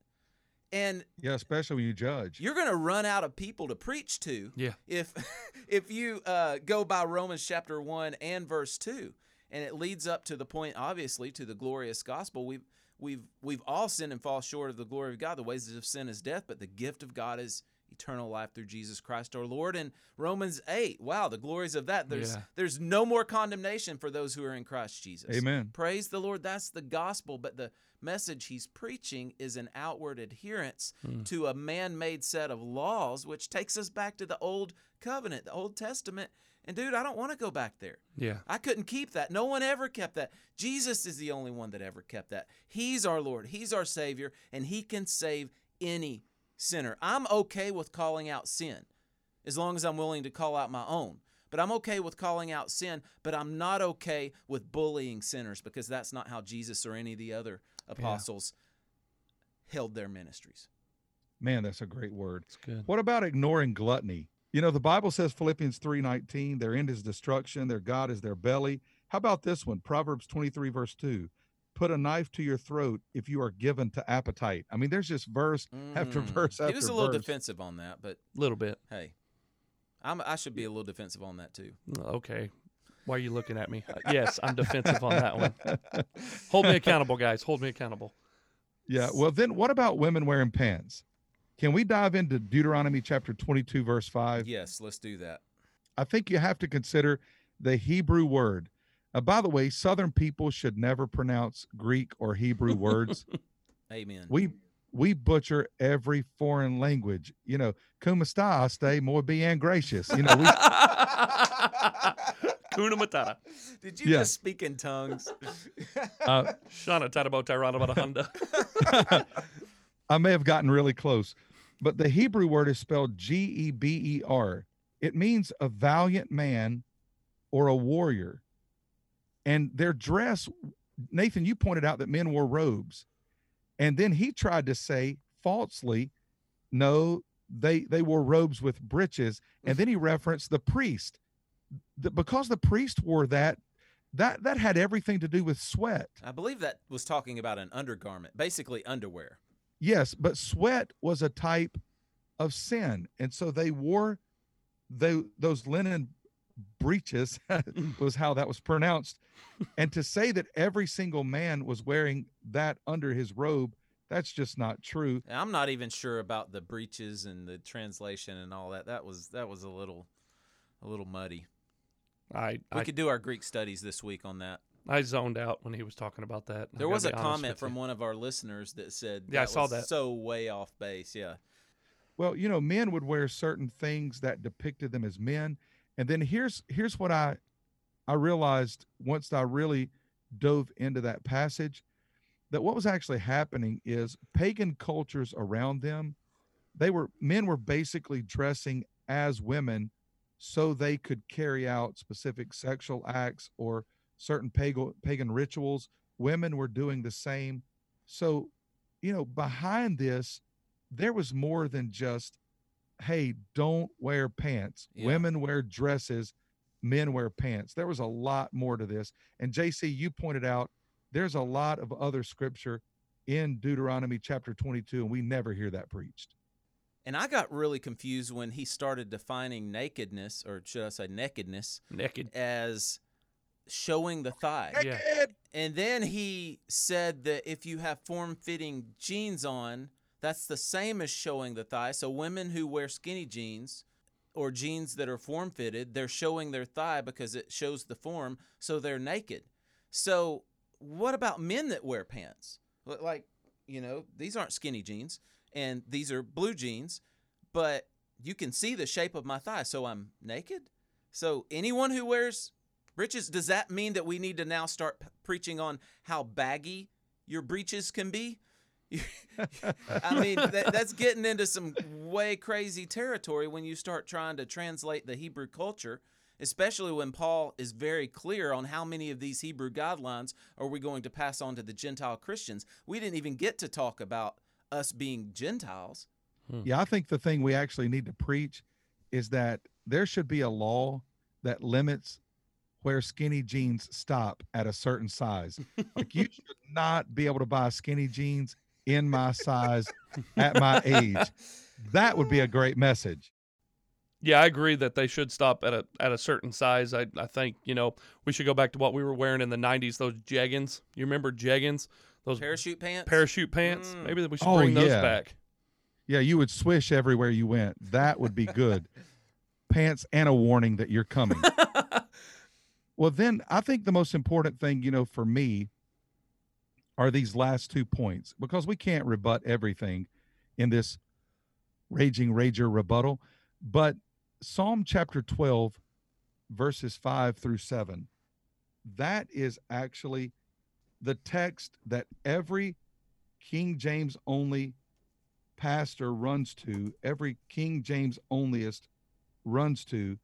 And Yeah, especially when you judge. you're going to run out of people to preach to Yeah. if if you uh, go by Romans chapter 1 and verse 2 and it leads up to the point obviously to the glorious gospel we've we've we've all sinned and fall short of the glory of God the wages of sin is death but the gift of God is eternal life through Jesus Christ our Lord. And Romans 8 wow the glories of that. There's Yeah. there's no more condemnation for those who are in Christ Jesus. Amen. praise the Lord. That's the gospel. But the message he's preaching is an outward adherence hmm. to a man-made set of laws which takes us back to the old covenant the old testament. And dude i don't want to go back there. Yeah. i couldn't keep that. No one ever kept that. Jesus is the only one that ever kept that. He's our lord. He's our savior and he can save any sinner i'm okay with calling out sin as long as i'm willing to call out my own but I'm okay with calling out sin, but I'm not okay with bullying sinners because that's not how Jesus or any of the other apostles held their ministries. Man, that's a great word. It's good. What about ignoring gluttony? You know, the Bible says Philippians 3:19, their end is destruction, their God is their belly. How about this one? Proverbs 23 verse 2. Put a knife to your throat if you are given to appetite. I mean, there's just verse after Mm. verse after He was a little verse. defensive on that, but A little bit. hey, I'm, I should be a little defensive on that too. Okay. Why are you looking at me? Uh, yes, I'm defensive on that one. Hold me accountable, guys. Hold me accountable. Yeah. Well, then what about women wearing pants? Can we dive into Deuteronomy chapter 22 verse 5? Yes, let's do that. I think you have to consider the Hebrew word. Uh, by the way, Southern people should never pronounce Greek or Hebrew words. Amen. we we butcher every foreign language. You know, "Como está? Stay more bien gracious." You know, we, Kuna Matata. Did you Yeah. just speak in tongues? uh, Shana Tadabo Tyrana about a Honda. I may have gotten really close, but the Hebrew word is spelled G E B E R. It means a valiant man or a warrior. And their dress, Nathan, you pointed out that men wore robes. And then he tried to say falsely, no, they they wore robes with breeches. And then he referenced the priest. The, because the priest wore that, that that had everything to do with sweat. I believe that was talking about an undergarment, basically underwear. Yes, but sweat was a type of sin, and so they wore they, those linen breeches was how that was pronounced. And to say that every single man was wearing that under his robe, that's just not true. And I'm not even sure about the breeches and the translation and all that. That was that was a little a little muddy. I, We I, could do our Greek studies this week on that. I zoned out when he was talking about that. There was a comment from one of our listeners that said Yeah, I that saw was that. so way off base. Yeah. Well, you know, men would wear certain things that depicted them as men. And then here's here's what I I realized once I really dove into that passage that what was actually happening is pagan cultures around them they were men were basically dressing as women so they could carry out specific sexual acts or certain pagan pagan rituals. Women were doing the same. So you know behind this there was more than just hey don't wear pants Yeah. women wear dresses men wear pants there was a lot more to this and jc you pointed out there's a lot of other scripture in deuteronomy chapter 22 and we never hear that preached And I got really confused when he started defining nakedness, or should I say nakedness, naked. as showing the thigh. Yeah. And then he said that if you have form fitting jeans on, that's the same as showing the thigh. So women who wear skinny jeans or jeans that are form fitted, they're showing their thigh because it shows the form, so they're naked. So what about men that wear pants? Like, you know, these aren't skinny jeans and these are blue jeans, but you can see the shape of my thigh, so I'm naked. So anyone who wears breeches, does that mean that we need to now start p- preaching on how baggy your breeches can be? I mean, that, that's getting into some way crazy territory when you start trying to translate the Hebrew culture, especially when Paul is very clear on how many of these Hebrew guidelines are we going to pass on to the Gentile Christians. We didn't even get to talk about us being Gentiles. Hmm. Yeah, I think the thing we actually need to preach is that there should be a law that limits where skinny jeans stop at a certain size. like you should not be able to buy skinny jeans in my size at my age. That would be a great message. Yeah, I agree that they should stop at a at a certain size. I I think you know we should go back to what we were wearing in the '90s. Those jeggings. You remember jeggings? Those Parachute pants? parachute pants. Mm. Maybe we should Oh, bring those yeah. back. Yeah, you would swish everywhere you went. That would be good. Pants and a warning that you're coming. well, then I think the most important thing, you know, for me are these last two points because we can't rebut everything in this raging rager rebuttal. But Psalm chapter 12, verses 5 through 7, that is actually the text that every King James only pastor runs to, every King James onlyist runs to,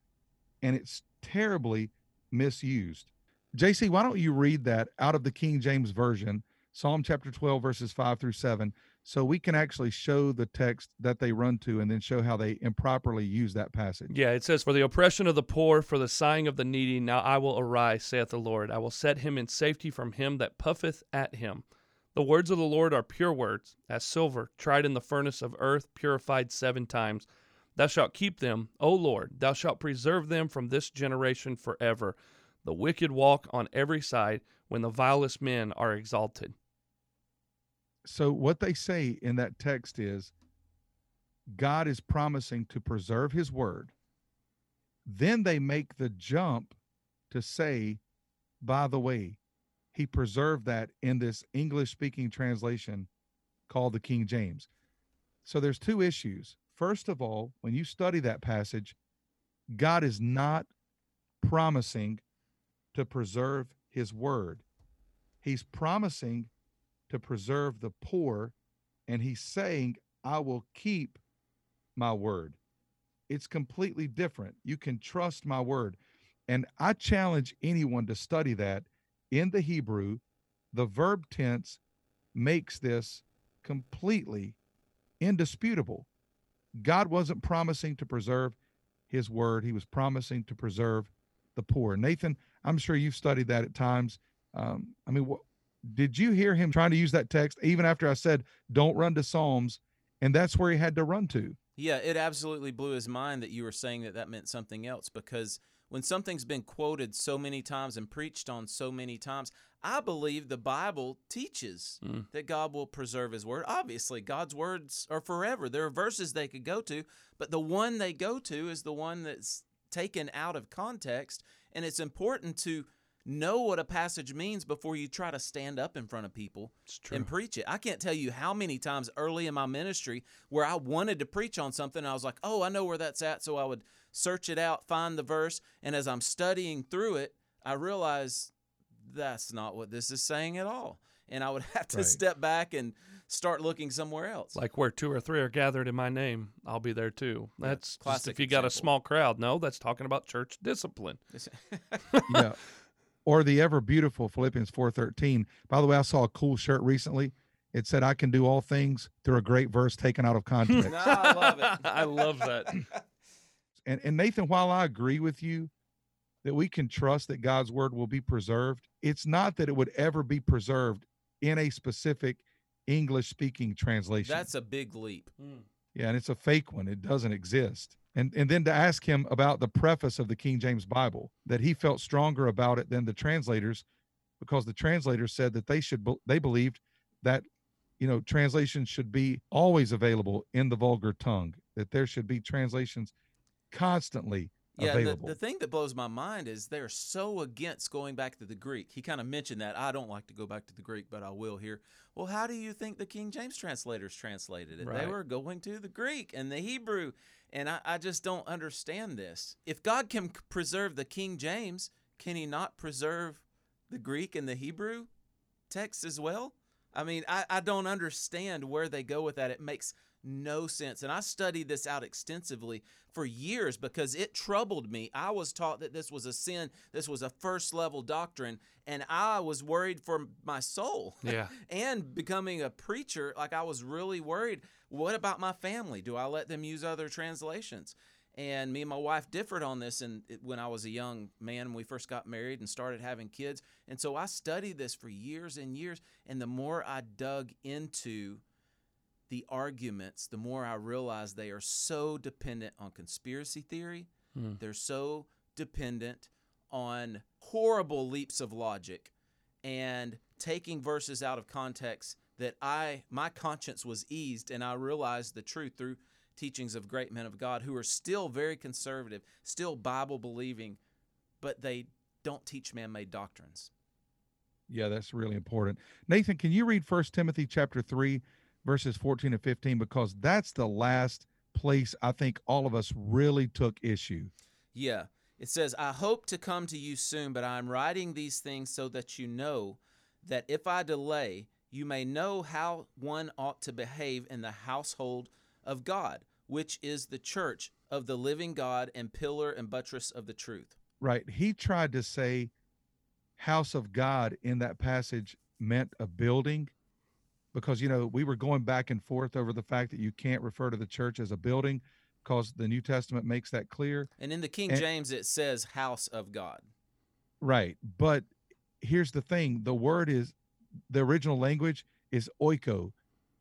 and it's terribly misused. JC, why don't you read that out of the King James Version, Psalm chapter 12, verses 5 through 7, so we can actually show the text that they run to and then show how they improperly use that passage. Yeah, it says, For the oppression of the poor, for the sighing of the needy, now I will arise, saith the Lord. I will set him in safety from him that puffeth at him. The words of the Lord are pure words, as silver, tried in the furnace of earth, purified seven times. Thou shalt keep them, O Lord, thou shalt preserve them from this generation forever. The wicked walk on every side when the vilest men are exalted. So, what they say in that text is God is promising to preserve his word. Then they make the jump to say, by the way, he preserved that in this English speaking translation called the King James. So, there's two issues. First of all, when you study that passage, God is not promising to preserve his word. He's promising to preserve the poor, and he's saying, I will keep my word. It's completely different. You can trust my word. And I challenge anyone to study that in the Hebrew. The verb tense makes this completely indisputable. God wasn't promising to preserve his word, he was promising to preserve the poor. Nathan, I'm sure you've studied that at times. Um, I mean, what, did you hear him trying to use that text even after I said, don't run to Psalms? And that's where he had to run to. Yeah, it absolutely blew his mind that you were saying that that meant something else because when something's been quoted so many times and preached on so many times, I believe the Bible teaches Mm. that God will preserve his word. Obviously, God's words are forever. There are verses they could go to, but the one they go to is the one that's taken out of context. And it's important to know what a passage means before you try to stand up in front of people and preach it. I can't tell you how many times early in my ministry where I wanted to preach on something and I was like, "Oh, I know where that's at." So I would search it out, find the verse, and as I'm studying through it, I realized that's not what this is saying at all. And I would have to Right. step back and start looking somewhere else. Like where two or three are gathered in my name, I'll be there too. That's just classic if you got a small crowd. No, that's talking about church discipline. yeah. Or the ever beautiful Philippians 4:13. By the way, I saw a cool shirt recently. It said, "I can do all things through a great verse taken out of context." No, I love it. I love that. and, and Nathan, while I agree with you that we can trust that God's word will be preserved, it's not that it would ever be preserved in a specific English speaking translation. That's a big leap. Hmm. yeah, and it's a fake one. It doesn't exist. And and then to ask him about the preface of the King James Bible, that he felt stronger about it than the translators, because the translators said that they should be- they believed that you know translations should be always available in the vulgar tongue, that there should be translations constantly Yeah, the, the thing that blows my mind is they're so against going back to the Greek. He kind of mentioned that. I don't like to go back to the Greek, but I will here. Well, how do you think the King James translators translated it? They were going to the Greek and the Hebrew. And I, I just don't understand this. If God can preserve the King James, can he not preserve the Greek and the Hebrew text as well? I mean, I, I don't understand where they go with that. It makes no sense. And I studied this out extensively for years because it troubled me. I was taught that this was a sin, this was a first level doctrine, and I was worried for my soul. Yeah. and becoming a preacher, like I was really worried. What about my family? Do I let them use other translations? And me and my wife differed on this and when I was a young man when we first got married and started having kids. And so I studied this for years and years. And the more I dug into the arguments, the more I realize they are so dependent on conspiracy theory. Hmm. They're so dependent on horrible leaps of logic and taking verses out of context that I my conscience was eased and I realized the truth through teachings of great men of God who are still very conservative, still Bible believing, but they don't teach man-made doctrines. Yeah, that's really important. Nathan, can you read First Timothy chapter 3 verses 14 and 15 because that's the last place I think all of us really took issue. Yeah. It says, I hope to come to you soon, but I am writing these things so that you know that if I delay, you may know how one ought to behave in the household of God, which is the church of the living God and pillar and buttress of the truth. Right. He tried to say house of God in that passage meant a building, because you know we were going back and forth over the fact that you can't refer to the church as a building because the New Testament makes that clear. And in the King And- James, it says house of God. Right. But here's the thing the word is the original language is oiko,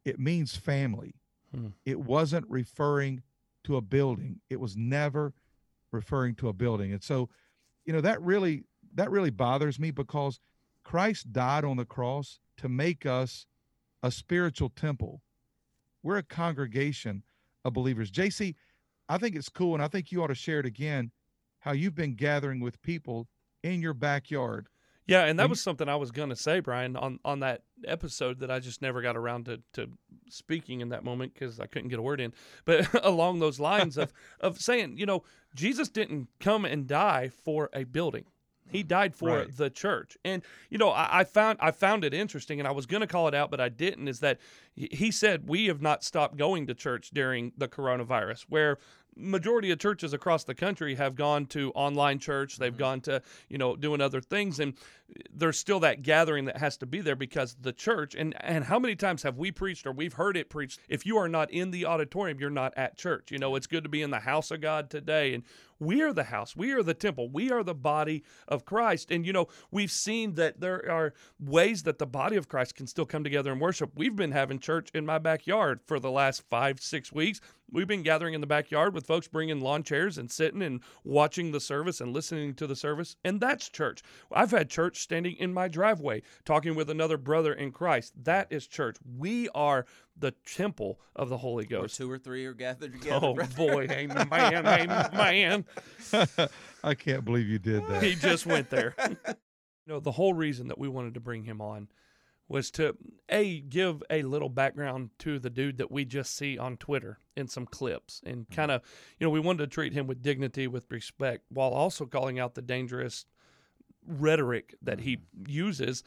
it means family. Hmm. It wasn't referring to a building, it was never referring to a building. And so, you know, that really that really bothers me because Christ died on the cross to make us a spiritual temple. We're a congregation of believers. JC, I think it's cool and I think you ought to share it again how you've been gathering with people in your backyard. Yeah, and that was something I was going to say, Brian, on, on that episode that I just never got around to, to speaking in that moment because I couldn't get a word in. But along those lines of, of saying, you know, Jesus didn't come and die for a building. He died for Right. the church, and you know I, I found I found it interesting, and I was going to call it out, but I didn't. Is that he- he said we have not stopped going to church during the coronavirus, where majority of churches across the country have gone to online church they've mm-hmm. gone to you know doing other things and there's still that gathering that has to be there because the church and and how many times have we preached or we've heard it preached if you are not in the auditorium you're not at church you know it's good to be in the house of god today and we are the house. We are the temple. We are the body of christ. And you know we've seen that there are ways that the body of christ can still come together and worship. We've been having church in my backyard for the last five six weeks. We've been gathering in the backyard with folks bringing lawn chairs and sitting and watching the service and listening to the service. And that's church. I've had church standing in my driveway talking with another brother in christ. That is church. We are the temple of the holy Where ghost two or three are gathered together. oh brother. boy amen man, amen man I can't believe you did that. he just went there. you know, the whole reason that we wanted to bring him on was to a give a little background to the dude that we just see on Twitter in some clips and mm-hmm. kind of, you know, we wanted to treat him with dignity, with respect, while also calling out the dangerous rhetoric that he mm-hmm. uses.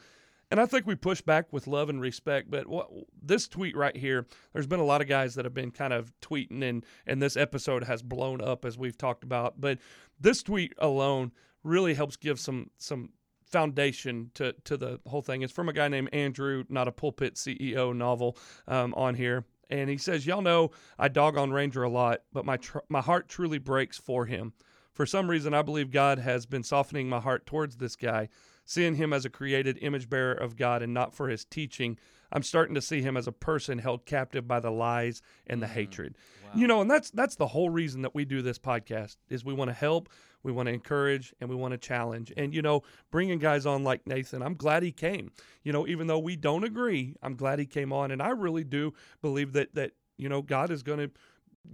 And I think we push back with love and respect. But what, this tweet right here, there's been a lot of guys that have been kind of tweeting, and and this episode has blown up as we've talked about. But this tweet alone really helps give some some foundation to to the whole thing. It's from a guy named Andrew, not a pulpit CEO novel um, on here. And he says, "Y'all know I dog on Ranger a lot, but my tr- my heart truly breaks for him. For some reason, I believe God has been softening my heart towards this guy, seeing him as a created image bearer of God and not for his teaching. I'm starting to see him as a person held captive by the lies and the mm-hmm. hatred. You know, and that's that's the whole reason that we do this podcast is we want to help, we want to encourage, and we want to challenge. And you know, bringing guys on like Nathan, I'm glad he came. You know, even though we don't agree, I'm glad he came on, and I really do believe that that you know God is going to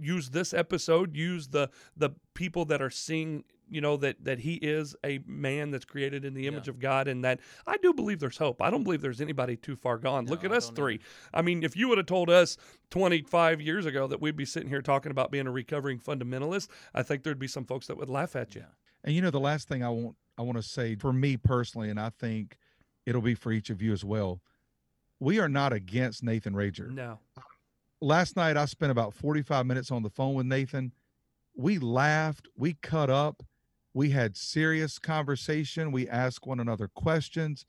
use this episode, use the the people that are seeing, you know, that that he is a man that's created in the image of God, and that I do believe there's hope. I don't believe there's anybody too far gone. Look at I us don't three. I mean, if you would have told us 25 years ago that we'd be sitting here talking about being a recovering fundamentalist, I think there'd be some folks that would laugh at you. And you know, the last thing I want I want to say for me personally, and I think it'll be for each of you as well. We are not against Nathan Rager. No. Last night I spent about 45 minutes on the phone with Nathan. We laughed, we cut up, we had serious conversation, we asked one another questions,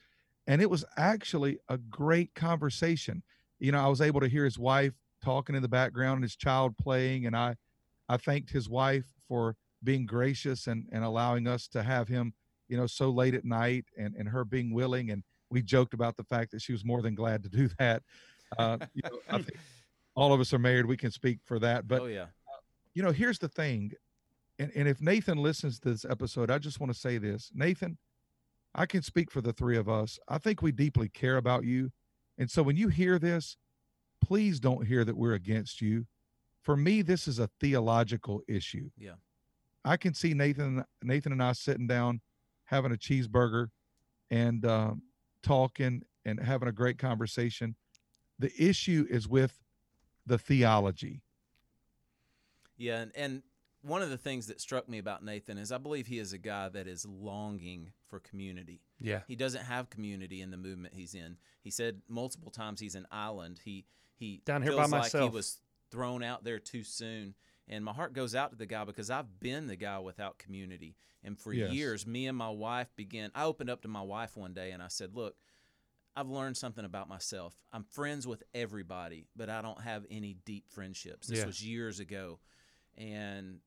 and it was actually a great conversation. You know, I was able to hear his wife talking in the background and his child playing, and I I thanked his wife for being gracious and and allowing us to have him, you know, so late at night and and her being willing and we joked about the fact that she was more than glad to do that. Uh, you know, I think all of us are married. We can speak for that. But oh yeah, you know, here's the thing, and, and if Nathan listens to this episode, I just want to say this, Nathan, I can speak for the three of us. I think we deeply care about you, and so when you hear this, please don't hear that we're against you. For me, this is a theological issue. Yeah. I can see Nathan, Nathan and I sitting down, having a cheeseburger, and um, talking and having a great conversation. The issue is with the theology. yeah, and, and one of the things that struck me about Nathan is I believe he is a guy that is longing for community. Yeah. He doesn't have community in the movement he's in. He said multiple times he's an island. He he Down here by like myself. he was thrown out there too soon. And my heart goes out to the guy because I've been the guy without community. And for Yes. years, me and my wife began. I opened up to my wife one day and I said, "Look, I've learned something about myself. I'm friends with everybody, but I don't have any deep friendships. This Yeah. was years ago. And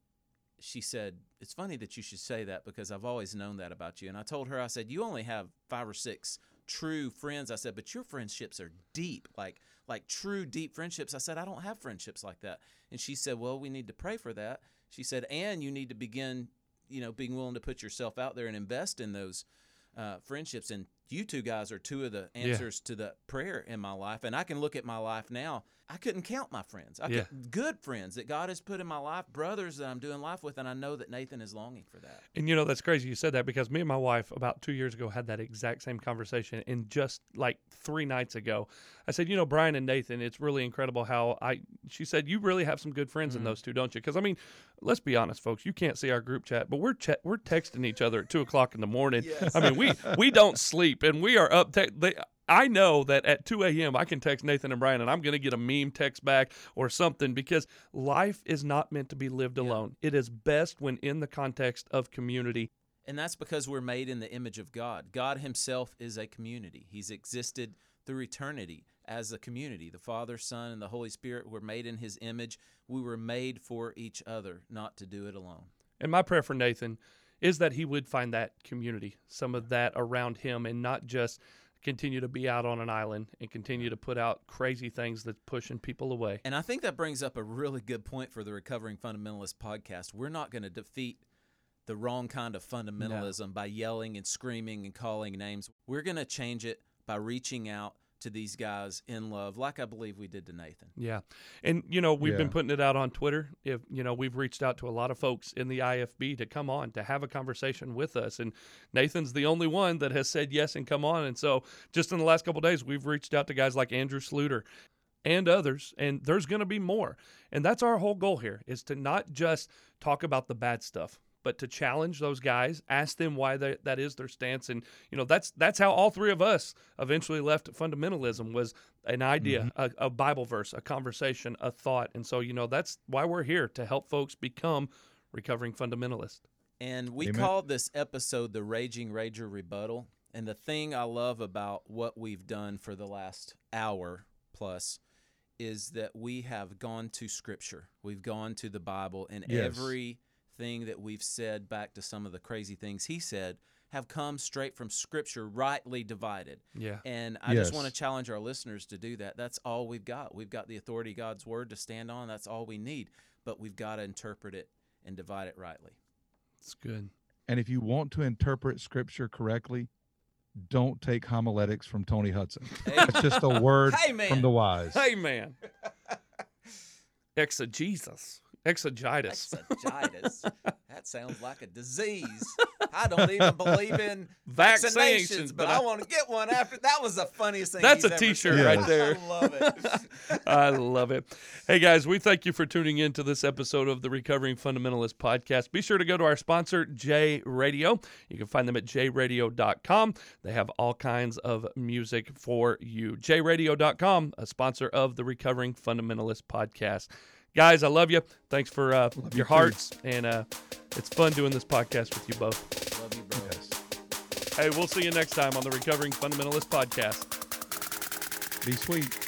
she said, It's funny that you should say that because I've always known that about you. And I told her, I said, You only have five or six true friends. I said, but your friendships are deep, like like true deep friendships. I said, I don't have friendships like that. And she said, Well, we need to pray for that. She said, and you need to begin, you know, being willing to put yourself out there and invest in those uh, friendships. And you two guys are two of the answers to the prayer in my life. And I can look at my life now. I couldn't count my friends. I Yeah. could, good friends that God has put in my life, brothers that I'm doing life with, and I know that Nathan is longing for that. And you know that's crazy you said that because me and my wife about two years ago had that exact same conversation. And just like three nights ago, I said, you know, Brian and Nathan, it's really incredible how I. She said, you really have some good friends Mm-hmm. in those two, don't you? Because I mean, let's be honest, folks. You can't see our group chat, but we're ch- we're texting each other at two o'clock in the morning. Yes. I mean, we we don't sleep, and we are up. Te- they, I know that at 2 a.m. I can text Nathan and Brian and I'm going to get a meme text back or something because life is not meant to be lived alone. It is best when in the context of community. And that's because we're made in the image of God. God Himself is a community. He's existed through eternity as a community. The Father, Son, and the Holy Spirit were made in His image. We were made for each other, not to do it alone. And my prayer for Nathan is that he would find that community, some of that around him, and not just continue to be out on an island and continue to put out crazy things that's pushing people away. And I think that brings up a really good point for the Recovering Fundamentalist podcast. We're not going to defeat the wrong kind of fundamentalism by yelling and screaming and calling names. We're going to change it by reaching out to these guys in love, like I believe we did to Nathan. Yeah. And, you know, we've been putting it out on Twitter. If, you know, we've reached out to a lot of folks in the IFB to come on to have a conversation with us. And Nathan's the only one that has said yes and come on. And so just in the last couple of days, we've reached out to guys like Andrew Sluter and others, and there's going to be more. And that's our whole goal here is to not just talk about the bad stuff, but to challenge those guys, ask them why they, that is their stance, and you know that's that's how all three of us eventually left fundamentalism was an idea, mm-hmm. a, a Bible verse, a conversation, a thought, and so you know that's why we're here to help folks become recovering fundamentalists. And we Amen. called this episode the Raging Rager Rebuttal. And the thing I love about what we've done for the last hour plus is that we have gone to Scripture. We've gone to the Bible, and Yes. Everything that we've said back to some of the crazy things he said have come straight from Scripture, rightly divided. Yeah. And I just want to challenge our listeners to do that. That's all we've got. We've got the authority of God's Word to stand on. That's all we need. But we've got to interpret it and divide it rightly. It's good. And if you want to interpret scripture correctly, don't take homiletics from Tony Hutson. It's just a word Hey, from the wise. Hey man, exegesis, exegitis. Exegitis. that sounds like a disease. I don't even believe in Vaccinations, vaccinations, but I- I want to get one after. That was the funniest thing. That's a T-shirt right there. I love it. I love it. Hey guys, we thank you for tuning in to this episode of the Recovering Fundamentalist podcast. Be sure to go to our sponsor, J Radio. You can find them at jradio.com. They have all kinds of music for you. jradio.com, a sponsor of the Recovering Fundamentalist podcast. Guys, I love you. Thanks for uh, your hearts, and uh, it's fun doing this podcast with you both. love you, bro. Yes. Hey, we'll see you next time on the Recovering Fundamentalist podcast. Be sweet.